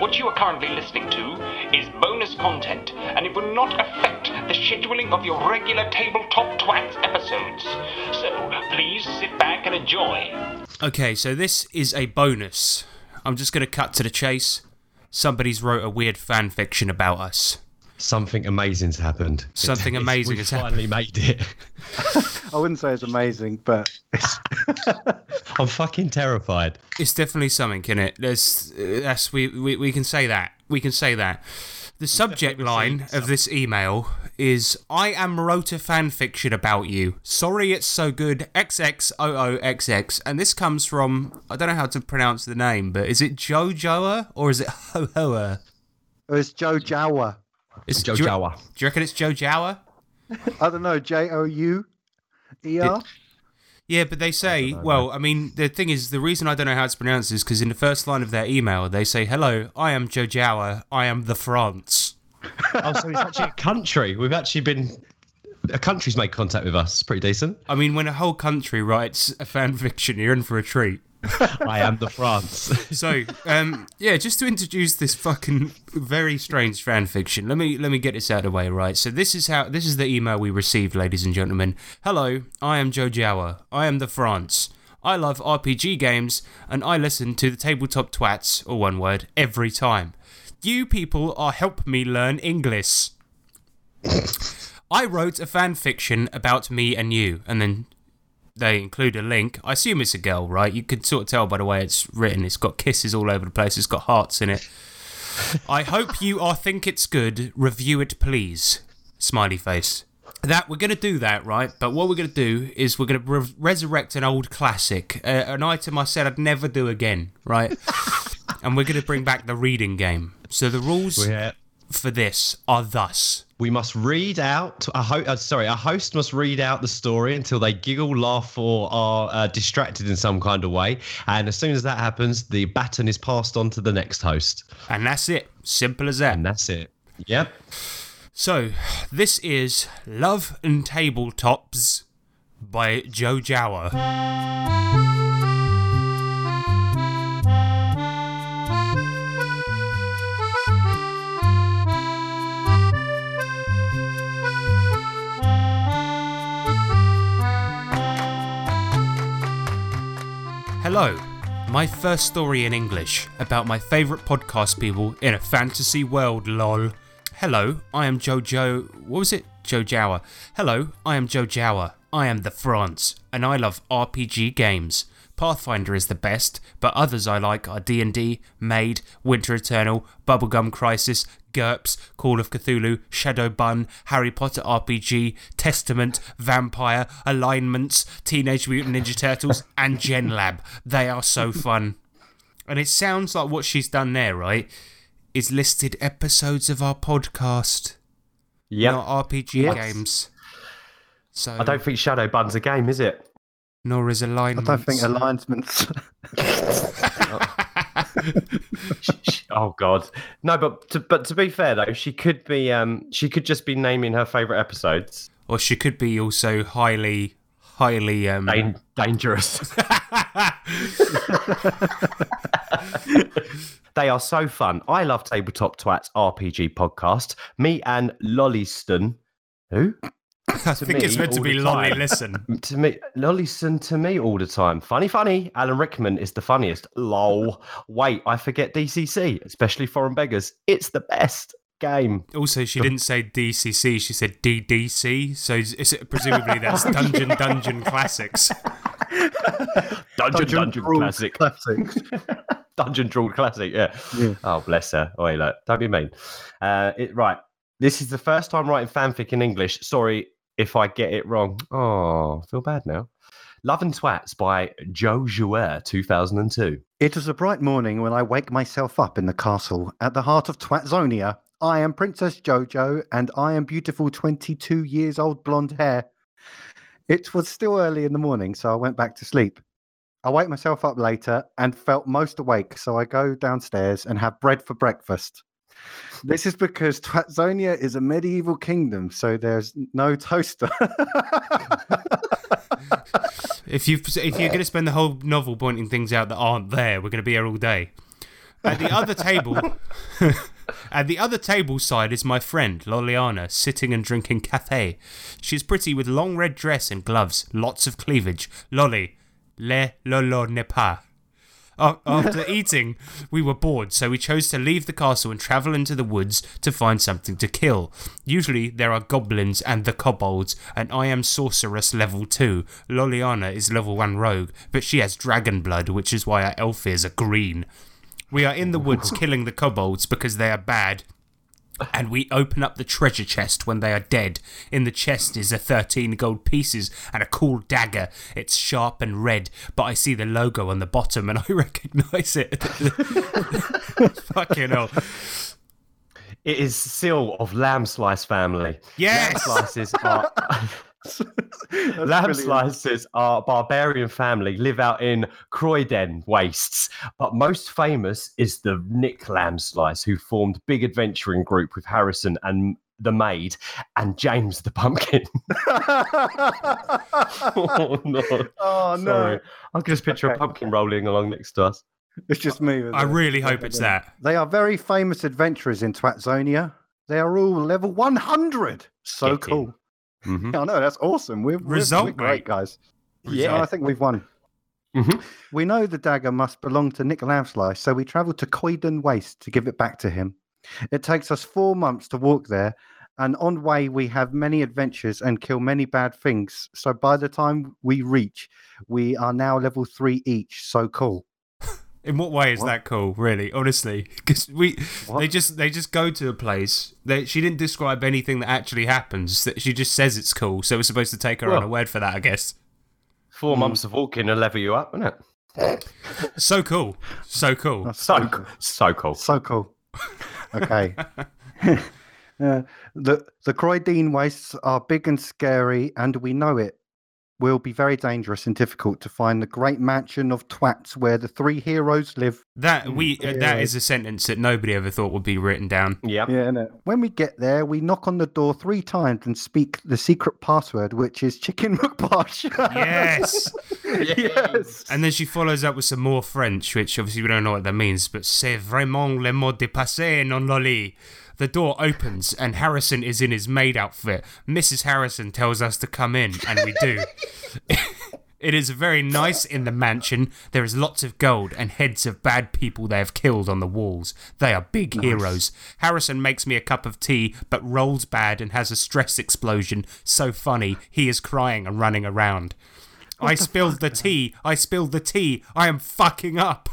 What you are currently listening to is bonus content, and it will not affect the scheduling of your regular Tabletop Twats episodes. So please sit back and enjoy. Okay, so this is a bonus. I'm just going to cut to the chase. Somebody's wrote a weird fan fiction about us. Something amazing's happened. Something It's- amazing we has finally made it. I wouldn't say it's amazing, but it's, I'm fucking terrified. It's definitely something, in it? There's, uh, that's we, we we can say that. We can say that. The subject line of this email is I am wrote a fan fiction about you. Sorry it's so good. XXOOXX. And this comes from I don't know how to pronounce the name, but is it Jojoa or is it Ho Hoa? it was Joe Jawa. It's Joe do you, Jawa. Do you reckon it's Joe Jawa? I don't know, J O U E R. Yeah, but they say, well, I mean, the thing is, the reason I don't know how it's pronounced is because in the first line of their email, they say, hello, I am Joe Jawa, I am the France. Oh, so it's actually a country. We've actually been. A country's made contact with us. It's pretty decent. I mean, when a whole country writes a fan fiction, you're in for a treat. I am the France. So, um, yeah, just to introduce this fucking very strange fan fiction, let me let me get this out of the way, right? So this is how this is the email we received, ladies and gentlemen. Hello, I am Joe Jawa. I am the France. I love RPG games, and I listen to the tabletop twats, or one word, every time. You people are help me learn English. I wrote a fan fiction about me and you, and then they include a link. I assume it's a girl, right? You can sort of tell by the way it's written. It's got kisses all over the place. It's got hearts in it. I hope you are think it's good. Review it, please. Smiley face. That we're gonna do that, right? But what we're gonna do is we're gonna re- resurrect an old classic, uh, an item I said I'd never do again, right? and we're gonna bring back the reading game. So the rules Yeah. For this are thus. We must read out. A ho- uh, sorry, a host must read out the story until they giggle, laugh, or are uh, distracted in some kind of way. And as soon as that happens, the baton is passed on to the next host, And that's it. Simple as that. and that's it. Yep. So, this is Love and Tabletops by Joe Jawa. Hello, my first story in English about my favourite podcast people in a fantasy world, lol. Hello, I am Jojo. What was it? Joe Jawa. Hello, I am Joe Jawa. I am the France, and I love RPG games. Pathfinder is the best, but others I like are D&D, Maid, Winter Eternal, Bubblegum Crisis, GURPS, Call of Cthulhu, Shadow Bun, Harry Potter RPG, Testament, Vampire, Alignments, Teenage Mutant Ninja Turtles, and Gen Lab. They are so fun. And it sounds like what she's done there, right? Is listed episodes of our podcast, Yeah. not RPG Yes. games. So I don't think Shadow Bun's a game, is it? nor is alignment. I don't think alignments. Oh God, no. But to, but to be fair though, she could be um she could just be naming her favorite episodes. or she could be also highly, highly um. Dan- dangerous. they are so fun. I love Tabletop Twats RPG podcast. Me and Lollyston, who I think me it's meant to be the lolly. Listen, to me Lollyston to me all the time. Funny, funny. Alan Rickman is the funniest. Lol. Wait, I forget DCC, especially Foreign Beggars. It's the best game. also she didn't say DCC. She said DDC. So is is it, presumably that's Dungeon Dungeon Classics. Dungeon Dungeon, Rules Classic. Classics. Dungeon Drawn Classic, yeah. Yeah. Oh, bless her. Oh, look, don't be mean. Uh, it, right. This is the first time writing fanfic in English. Sorry if I get it wrong. Oh, I feel bad now. Love and Twats by Joe Jouer, 2002. It was a bright morning when I wake myself up in the castle at the heart of Twatzonia. I am Princess Jojo, and I am beautiful 22 years old blonde hair. It was still early in the morning, so I went back to sleep. I wake myself up later and felt most awake, so I go downstairs and have bread for breakfast. This is because Twatzonia is a medieval kingdom, so there's no toaster. If you if you're going to spend the whole novel pointing things out that aren't there, we're going to be here all day. At the other table, at the other table side is my friend Loliana, sitting and drinking cafe. She's pretty with long red dress and gloves, lots of cleavage. Lolly, le lolo ne pas. After eating, we were bored, so we chose to leave the castle and travel into the woods to find something to kill. Usually there are goblins and the kobolds, and I am sorceress level 2. Loliana is level 1 rogue, but she has dragon blood, which is why our elf ears are green. We are in the woods killing the kobolds because they are bad. And we open up the treasure chest when they are dead. In the chest is a 13 gold pieces and a cool dagger. It's sharp and red, but I see the logo on the bottom and I recognize it. Fucking hell. It is Seal of Lamb Slice family. Yes! Lamb slices are lamb slices are barbarian family live out in Croydon wastes, but most famous is the Nick Lamb Slice, who formed big adventuring group with Harrison and the maid and James the pumpkin. oh no! Oh no, Sorry. I can just picture a pumpkin rolling along next to us. it's just me. I it? really hope it's that. They are very famous adventurers in Twatzonia. They are all level 100. So Get in. Cool. Mhm. I know that's awesome. We're, we're- Result, we're great, mate. guys. Yeah. I think we've won. Mhm. We know the dagger must belong to Nick Lamslice, so we travel to Croydon Waste to give it back to him. It takes us four months to walk there, and on way we have many adventures and kill many bad things. So by the time we reach, we are now level three each. So cool. In what way is What? that cool? Really, honestly, because we What? they just they just go to a place. They she didn't describe anything that actually happens. That she just says it's cool. So we're supposed to take her on Well- a word for that, I guess. Four months of walking will level you up, isn't it? So cool, so cool. That's So, so so cool. So cool. Okay. Uh, the the Croydeen wastes are big and scary, and we know it will be very dangerous and difficult to find the great mansion of twats where the three heroes live. That we uh, that Yeah. is a sentence that nobody ever thought would be written down. Yeah. Yeah. When we get there, we knock on the door three times and speak the secret password, which is chicken mukbash. Yes. yes. And then she follows up with some more French, which obviously we don't know what that means, but c'est vraiment le mot de passe, non loli. The door opens and Harrison is in his maid outfit. Mrs. Harrison tells us to come in, and we do. It is very nice in the mansion. There is lots of gold and heads of bad people they have killed on the walls. They are big heroes. Harrison makes me a cup of tea, but rolls bad and has a stress explosion. So funny, he is crying and running around. I spilled the tea. I spilled the tea. I am fucking up.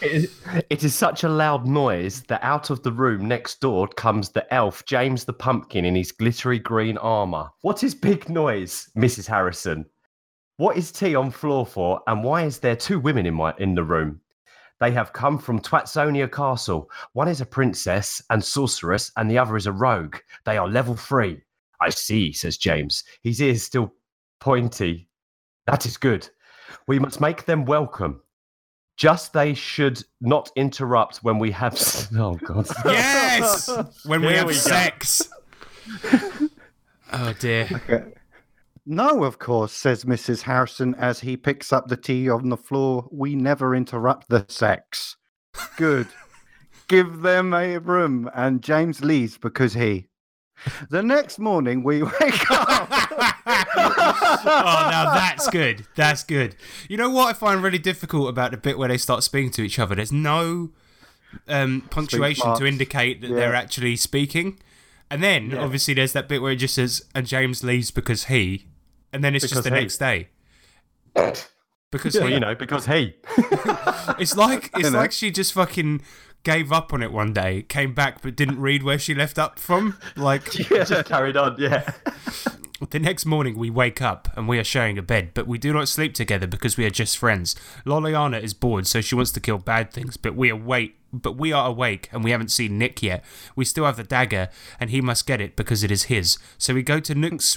It is, it is such a loud noise that out of the room next door comes the elf, James the Pumpkin, in his glittery green armour. What is big noise, Mrs. Harrison? What is tea on floor for, and why is there two women in my in the room? They have come from Twatsonia Castle. One is a princess and sorceress, and the other is a rogue. They are level three. I see, says James. His ears still pointy. That is good. We must make them welcome. Just they should not interrupt when we have. s- Oh God! Yes! When we Here have we go. sex. oh dear. No, of course, says Mrs. Harrison as he picks up the tea on the floor. We never interrupt the sex. Good. Give them a room. And James leaves because he. The next morning, we wake up. oh, now that's good. That's good. You know what I find really difficult about the bit where they start speaking to each other? There's no um, punctuation to indicate that they're actually speaking. And then, obviously, there's that bit where it just says, and James leaves because he. And then it's just the he. next day. Because well, he. you know, because he. It's like it's know? like she just fucking gave up on it one day, came back but didn't read where she left up from. Like just carried on. Yeah. the next morning we wake up and we are sharing a bed, but we do not sleep together because we are just friends. Loliana is bored, so she wants to kill bad things, but we awake but we are awake and we haven't seen Nick yet. We still have the dagger and he must get it because it is his. So we go to Nick's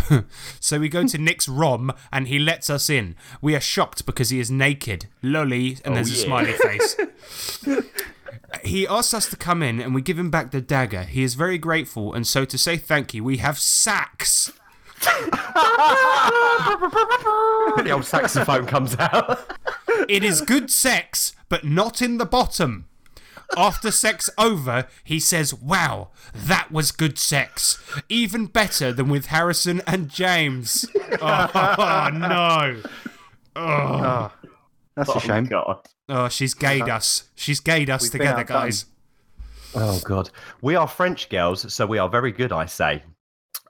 so we go to Nick's ROM and he lets us in. We are shocked because he is naked. Lolly, and oh, there's a smiley face. He asks us to come in and we give him back the dagger. He is very grateful, and so to say thank you, we have sacks. the old saxophone comes out. It is good sex, but not in the bottom. After sex over, he says, Wow, that was good sex. Even better than with Harrison and James. Oh, no. Ah, that's a Oh, shame. God. Oh, she's gayed us. She's gayed us We've together, guys. Oh God, we are French girls, so we are very good. I say.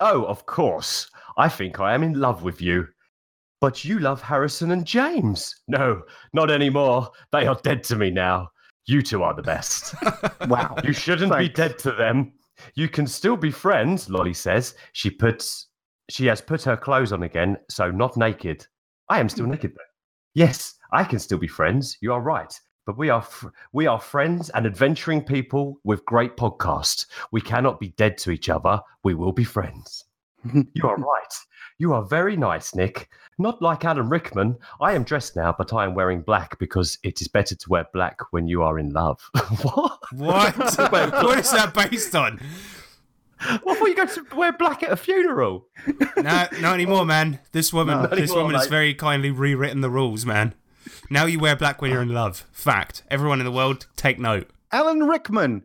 Oh, of course. I think I am in love with you. But you love Harrison and James. No, not anymore. They are dead to me now. You two are the best. Wow. You shouldn't be dead to them. You can still be friends, Lolly says. She puts she has put her clothes on again, so not naked. I am still hmm. naked though. Yes, I can still be friends. You are right. But we are fr- we are friends and adventuring people with great podcasts. We cannot be dead to each other. We will be friends. you are right. You are very nice, Nick. Not like Alan Rickman. I am dressed now, but I am wearing black because it is better to wear black when you are in love. what? What? what is that based on? I thought you going to wear black at a funeral. No, not anymore, man. This woman, Not this anymore, woman has very kindly rewritten the rules, man. Now you wear black when you're in love. Fact. Everyone in the world, take note. Alan Rickman.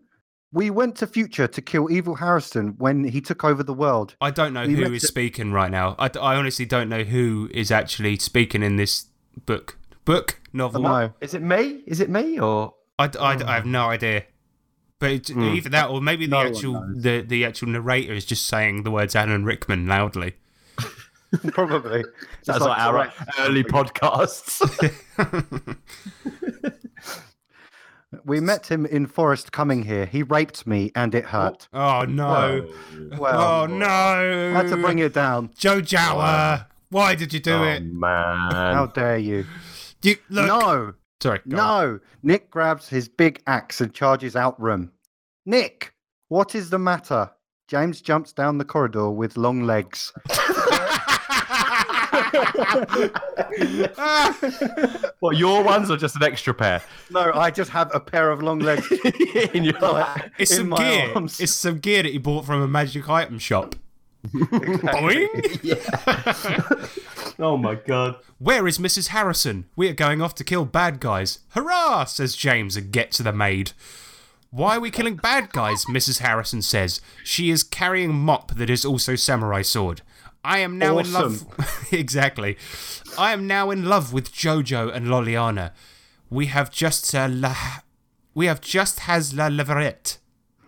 We went to future to kill Evil Harrison when he took over the world. I don't know We who met is it- speaking right now. I, I honestly don't know who is actually speaking in this book. Book? Novel? No. Is it me? Is it me or I, I, I have no idea. But it's hmm. either that or maybe the No actual the, the actual narrator is just saying the words Alan Rickman loudly. Probably. that's Just like our correct. early podcasts? We met him in Forest Coming here. He raped me and it hurt. Oh, oh no. Well, oh no. I had to bring it down. Joe Jower. Why did you do oh it? man! How dare you? You, look. No, Sorry. go on. no. Nick grabs his big axe and charges out room. Nick, what is the matter? James jumps down the corridor with long legs. what your ones or just an extra pair? No, I just have a pair of long legs. In your It's in some gear. arms. It's some gear that he bought from a magic item shop. Boing! oh my god! Where is Mrs. Harrison? We are going off to kill bad guys. Hurrah! says James and gets to the maid. Why are we killing bad guys? Mrs. Harrison says. She is carrying mop that is also samurai sword. I am now in love. exactly. I am now in love with Jojo and Loliana. We have just uh, la. We have just has la leverette.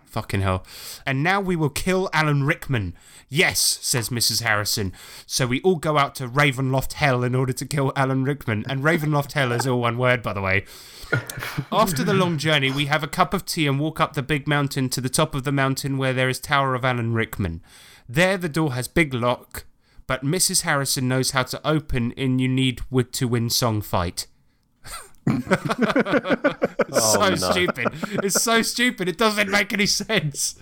Fucking hell. And now we will kill Alan Rickman. Yes, says Mrs. Harrison. So we all go out to Ravenloft Hell in order to kill Alan Rickman. And Ravenloft Hell is all one word, by the way. After the long journey, we have a cup of tea and walk up the big mountain to the top of the mountain where there is Tower of Alan Rickman. There, the door has big lock, but Mrs. Harrison knows how to open in You Need Wood to Win song fight. it's so oh, no. stupid. It's so stupid. It doesn't make any sense.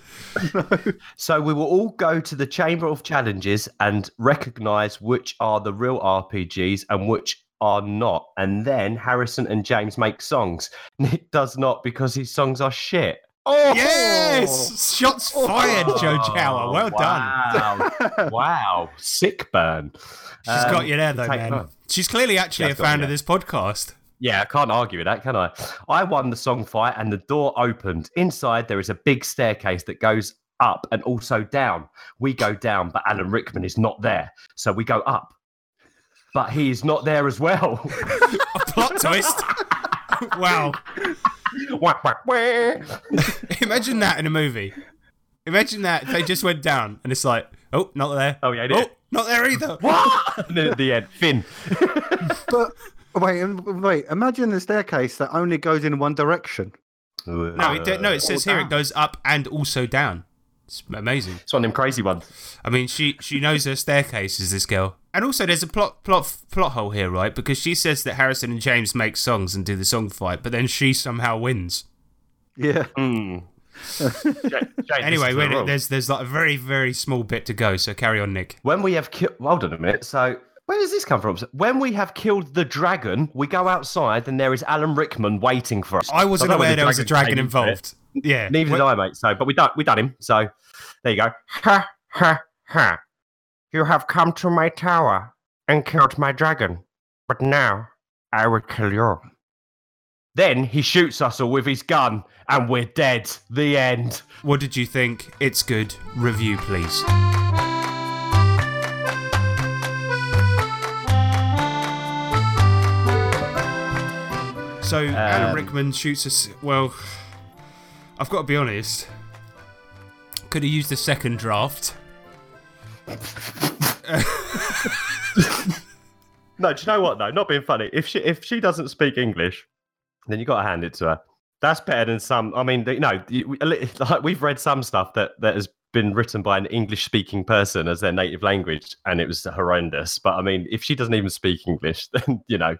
So we will all go to the Chamber of Challenges and recognize which are the real RPGs and which are not. And then Harrison and James make songs. Nick does not because his songs are shit. Oh Yes! Shots fired, Joe Chower. Well done. Wow. wow. Sick burn. She's Um, got you there, though, man. that. She's clearly actually Yeah, a fan me of this podcast. Yeah, I can't argue with that, can I? I won the song fight and the door opened. Inside, there is a big staircase that goes up and also down. We go down, but Alan Rickman is not there. So we go up. But he is not there as well. A plot twist. wow. Wah, wah, wah. Imagine that in a movie. Imagine that they just went down and it's like, oh, not there. Oh, yeah, I Oh, not there either. What? and then at the end, Finn. But wait, um, wait. Imagine the staircase that only goes in one direction. No, it, no, it says Or here it goes up and also down. It's amazing. It's one of them crazy ones. I mean, she she knows her staircases, this girl. And also, there's a plot plot plot hole here, right? Because she says that Harrison and James make songs and do the song fight, but then she somehow wins. Yeah. Mm. Ja- Jane, Anyway, this when, there's there's like a very very small bit to go. So carry on, Nick. when we have killed, hold on a minute. So where does this come from? So when we have killed the dragon, we go outside and there is Alan Rickman waiting for us. I wasn't I aware where there was a dragon came it. involved. Yeah, Neither did I, mate. So, but we done we done him. So there you go. Ha ha ha. You have come to my tower and killed my dragon, but now I will kill you. Then he shoots us all with his gun, and we're dead. The end. What did you think? It's good. Review, please. So Alan Um, Rickman shoots us. Well, I've got to be honest. Could have used the second draft. No, do you know what though? Not being funny. If she if she doesn't speak English, then you got to hand it to her. That's better than some. I mean, you know, we've read some stuff that that has been written by an English speaking person as their native language, and it was horrendous. But I mean, if she doesn't even speak English, then you know,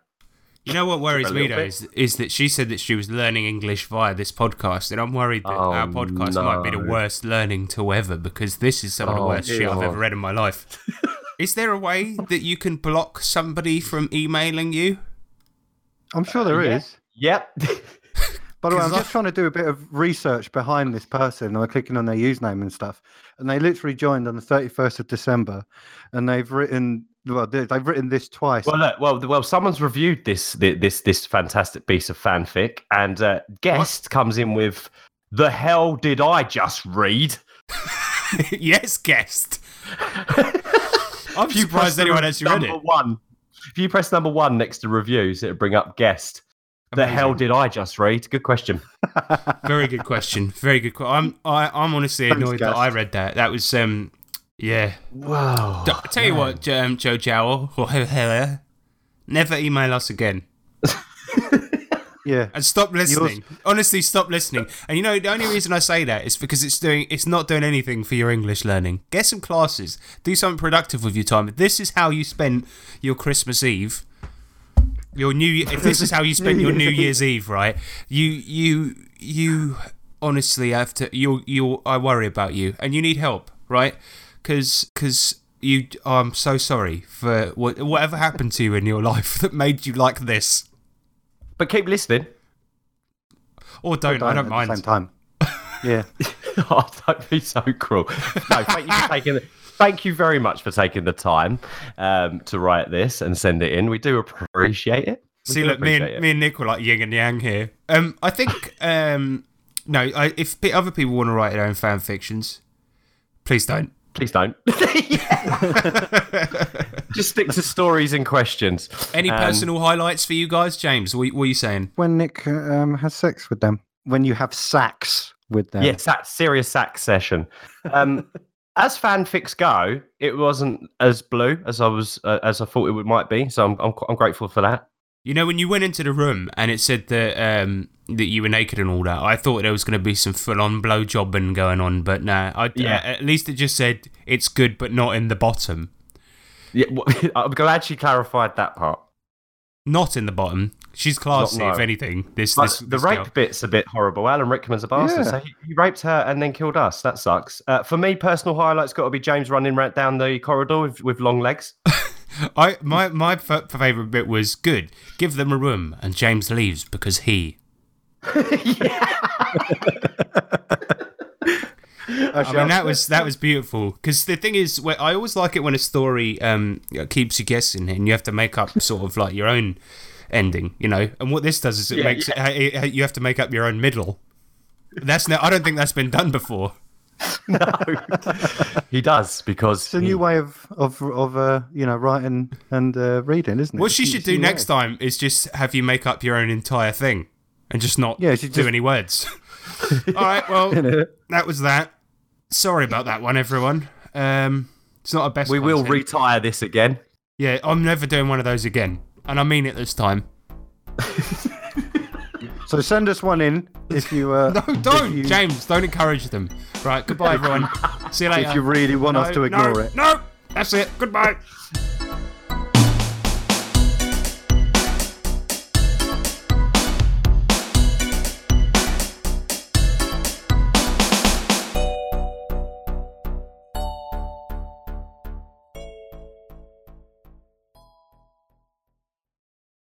You know what worries me though is, is that she said that she was learning English via this podcast, and I'm worried that Oh, our podcast might be the worst learning tool ever because this is some of the Oh, worst shit I've ever read in my life. is there a way that you can block somebody from emailing you? I'm sure there is. yeah. yep. By the way, I'm 'Cause I- just trying to do a bit of research behind this person. and I'm clicking on their username and stuff, and they literally joined on the 31st of December, and they've written well, they- they've written this twice. Well, look, well, well, someone's reviewed this this this fantastic piece of fanfic, and uh, guest comes in with, "The hell did I just read?" yes, guest. I'm If you press surprised anyone actually read number it. One, if you press number one next to reviews, it'll bring up guest. The hell did I just read? Good question. Very good question. Very good. que- I'm I, I'm honestly Thanks, annoyed that guest. I read that. That was um yeah. Wow. Tell you what, um, Joe Jowl, never email us again. yeah, and stop listening. Honestly, stop listening. And you know, the only reason I say that is because it's doing it's not doing anything for your English learning. Get some classes. Do something productive with your time. If this is how you spent your Christmas Eve, your new if this is how you spent your New Year's Eve, right? You you you honestly have to you you I worry about you and you need help, right? Cuz cuz you I'm so sorry for what, whatever happened to you in your life that made you like this. But keep listening. Or don't, I don't the mind. same time. Yeah, oh, don't be so cruel. No, thank you for taking. Thank you very much for taking the time um, to write this and send it in. We do appreciate it. We See, look, me and it. me and Nick were like yin and yang here. Um, I think um, no, I, if other people want to write their own fan fictions, please don't. Please don't. Just stick to stories and questions. Any Um, personal highlights for you guys, James? What, what are you saying? when Nick um, has sex with them, when you have sex with them. Yes, that serious sax session. Um, as fanfics go, it wasn't as blue as I was uh, as I thought it would might be. So I'm, I'm I'm grateful for that. You know, when you went into the room and it said that um, that you were naked and all that, I thought there was going to be some full on blowjobbing going on, but nah. Yeah. uh, at least it just said it's good, but not in the bottom. Yeah, w- I'm glad she clarified that part. Not in the bottom. She's classy, no. if anything. This, this the this rape girl. bit's a bit horrible. Alan Rickman's a bastard. Yeah. So he, he raped her and then killed us. That sucks. Uh, for me, personal highlights got to be James running right down the corridor with, with long legs. I my my f- favorite bit was good. Give them a room, and James leaves because he. I mean that was that was beautiful because the thing is, I always like it when a story um keeps you guessing and you have to make up sort of like your own ending, you know. And what this does is it Yeah, makes it, it, you have to make up your own middle. That's no, I don't think that's been done before. No, he does because It's a he- new way of of of uh, you know writing and uh, reading, isn't it? What she should do next way. time is just have you make up your own entire thing and just not Yeah, she do just- any words. All right, well, that was that. Sorry about that one, everyone. Um, it's not a best. we will retire this again. Yeah, I'm never doing one of those again, and I mean it this time. So send us one in if you uh, No, don't, you- James. Don't encourage them. Right, goodbye, everyone. See you later. if you really want us to ignore no, it. No, that's it. Goodbye.